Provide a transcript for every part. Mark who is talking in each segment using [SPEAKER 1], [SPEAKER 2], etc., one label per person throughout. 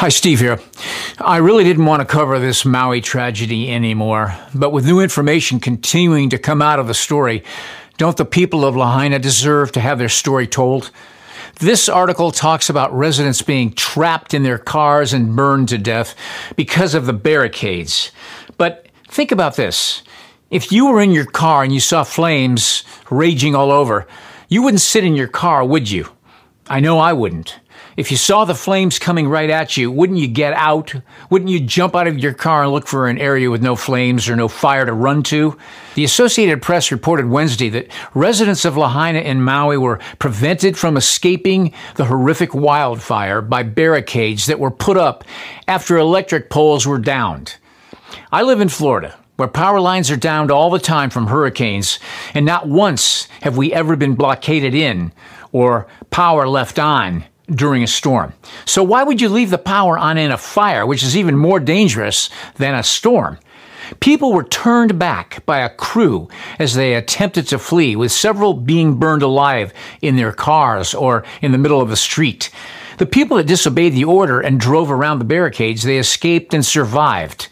[SPEAKER 1] Hi, Steve here. I really didn't want to cover this Maui tragedy anymore, but with new information continuing to come out of the story, don't the people of Lahaina deserve to have their story told? This article talks about residents being trapped in their cars and burned to death because of the barricades. But think about this. If you were in your car and you saw flames raging all over, you wouldn't sit in your car, would you? I know I wouldn't. If you saw the flames coming right at you, wouldn't you get out? Wouldn't you jump out of your car and look for an area with no flames or no fire to run to? The Associated Press reported Wednesday that residents of Lahaina and Maui were prevented from escaping the horrific wildfire by barricades that were put up after electric poles were downed. I live in Florida where power lines are downed all the time from hurricanes, and not once have we ever been blockaded in or power left on during a storm. So why would you leave the power on in a fire, which is even more dangerous than a storm? People were turned back by a crew as they attempted to flee, with several being burned alive in their cars or in the middle of the street. The people that disobeyed the order and drove around the barricades, they escaped and survived.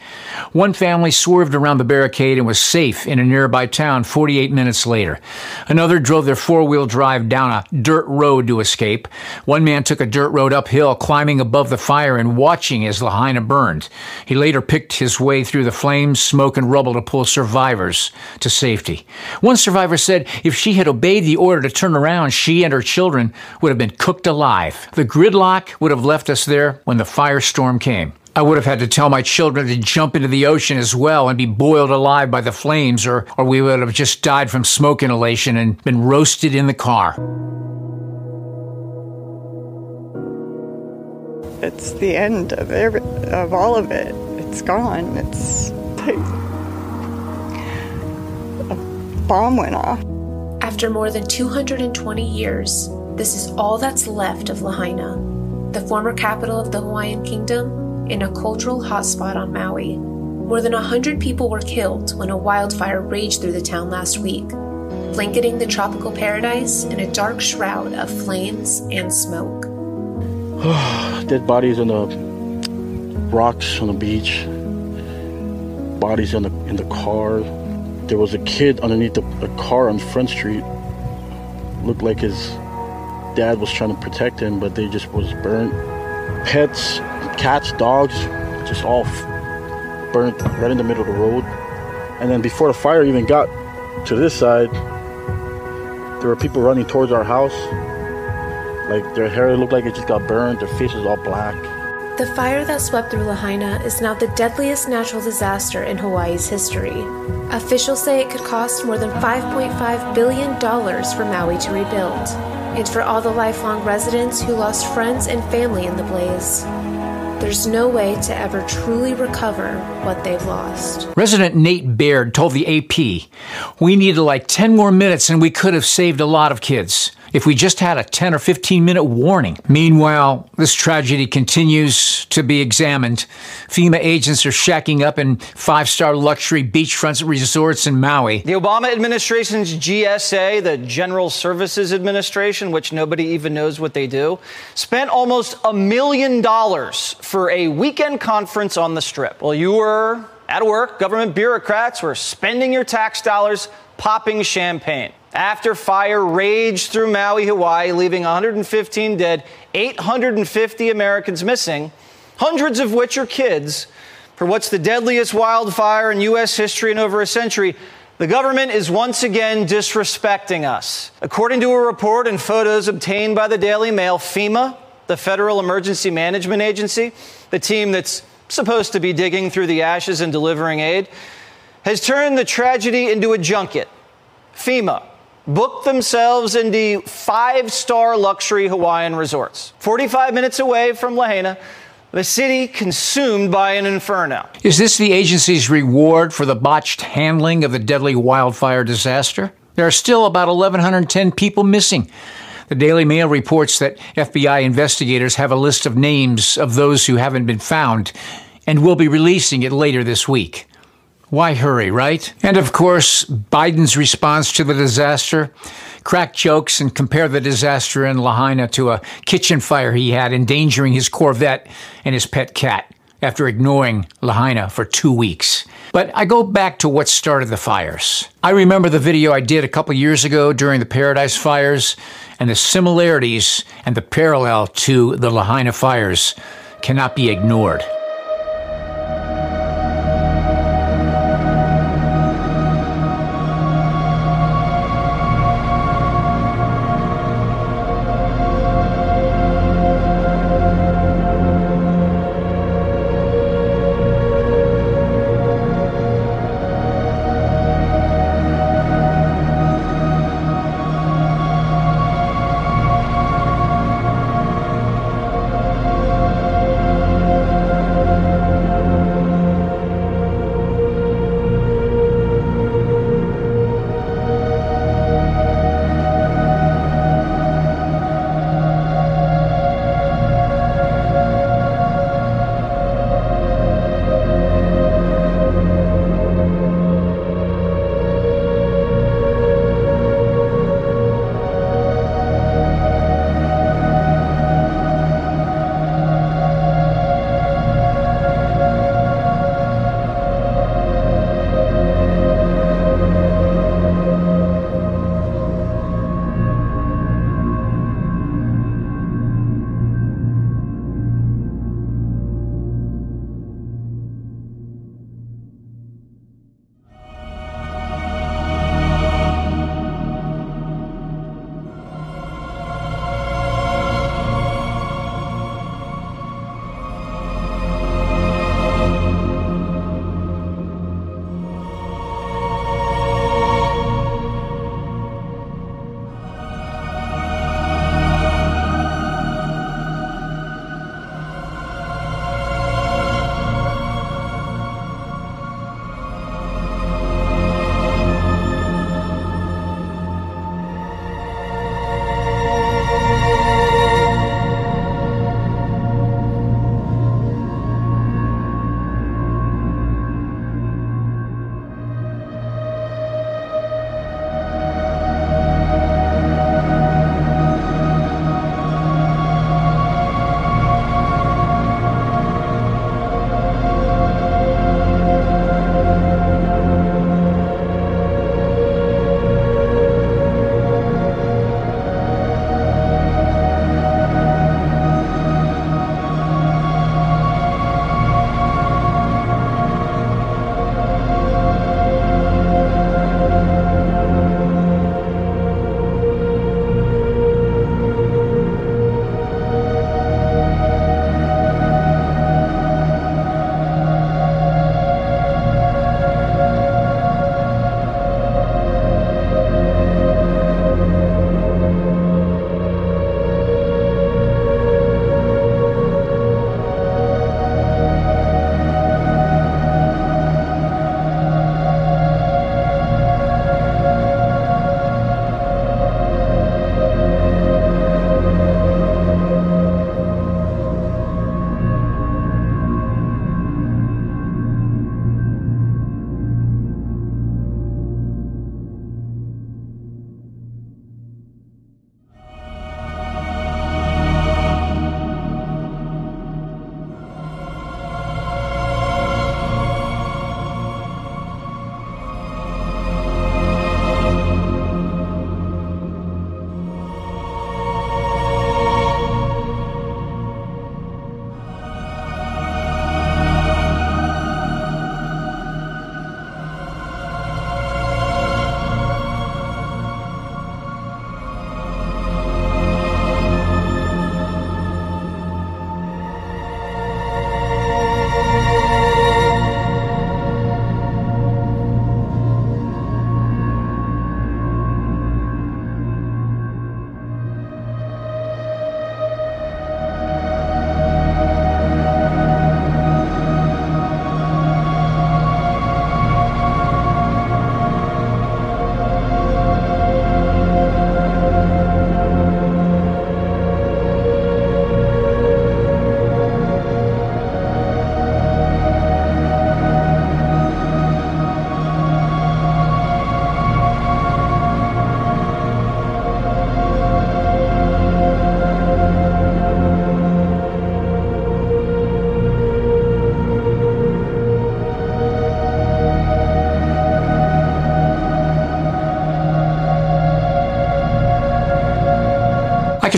[SPEAKER 1] One family swerved around the barricade and was safe in a nearby town 48 minutes later. Another drove their four wheel drive down a dirt road to escape. One man took a dirt road uphill, climbing above the fire and watching as Lahaina burned. He later picked his way through the flames, smoke, and rubble to pull survivors to safety. One survivor said if she had obeyed the order to turn around, she and her children would have been cooked alive. The gridlock would have left us there when the firestorm came. I would have had to tell my children to jump into the ocean as well and be boiled alive by the flames, or, or we would have just died from smoke inhalation and been roasted in the car.
[SPEAKER 2] It's the end of every, of all of it. It's gone. It's like a bomb went off.
[SPEAKER 3] After more than 220 years, this is all that's left of Lahaina, the former capital of the Hawaiian Kingdom in a cultural hotspot on Maui. More than 100 people were killed when a wildfire raged through the town last week, blanketing the tropical paradise in a dark shroud of flames and smoke.
[SPEAKER 4] Dead bodies on the rocks on the beach, bodies in the in the car. There was a kid underneath the, a car on Front Street. Looked like his dad was trying to protect him, but they just was burnt. Pets cats, dogs, just all burnt right in the middle of the road. And then before the fire even got to this side, there were people running towards our house. Like their hair looked like it just got burned, their face faces all black.
[SPEAKER 3] The fire that swept through Lahaina is now the deadliest natural disaster in Hawaii's history. Officials say it could cost more than $5.5 billion for Maui to rebuild, and for all the lifelong residents who lost friends and family in the blaze. There's no way to ever truly recover what they've lost.
[SPEAKER 1] Resident Nate Baird told the AP, We needed like 10 more minutes and we could have saved a lot of kids if we just had a 10 or 15 minute warning. Meanwhile, this tragedy continues to be examined. FEMA agents are shacking up in five star luxury beachfront resorts in Maui.
[SPEAKER 5] The Obama administration's GSA, the General Services Administration, which nobody even knows what they do, spent almost a million dollars for a weekend conference on the strip. Well, you were at work, government bureaucrats were spending your tax dollars popping champagne. After fire raged through Maui, Hawaii, leaving 115 dead, 850 Americans missing, hundreds of which are kids, for what's the deadliest wildfire in U.S. history in over a century, the government is once again disrespecting us. According to a report and photos obtained by the Daily Mail, FEMA, the Federal Emergency Management Agency, the team that's supposed to be digging through the ashes and delivering aid, has turned the tragedy into a junket. FEMA, booked themselves into five star luxury Hawaiian resorts. 45 minutes away from Lahaina, the city consumed by an inferno.
[SPEAKER 1] Is this the agency's reward for the botched handling of the deadly wildfire disaster? There are still about 1,110 people missing. The Daily Mail reports that FBI investigators have a list of names of those who haven't been found and will be releasing it later this week. Why hurry, right? And of course, Biden's response to the disaster crack jokes and compare the disaster in Lahaina to a kitchen fire he had, endangering his Corvette and his pet cat after ignoring Lahaina for two weeks. But I go back to what started the fires. I remember the video I did a couple years ago during the Paradise fires, and the similarities and the parallel to the Lahaina fires cannot be ignored.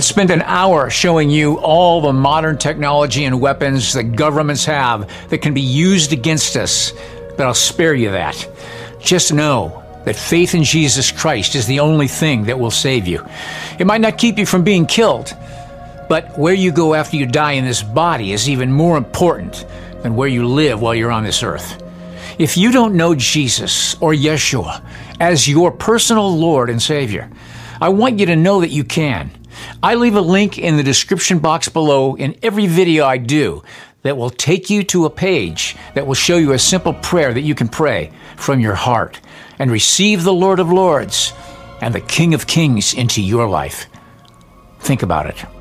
[SPEAKER 1] Spend an hour showing you all the modern technology and weapons that governments have that can be used against us, but I'll spare you that. Just know that faith in Jesus Christ is the only thing that will save you. It might not keep you from being killed, but where you go after you die in this body is even more important than where you live while you're on this earth. If you don't know Jesus or Yeshua as your personal Lord and Savior, I want you to know that you can. I leave a link in the description box below in every video I do that will take you to a page that will show you a simple prayer that you can pray from your heart and receive the Lord of Lords and the King of Kings into your life. Think about it.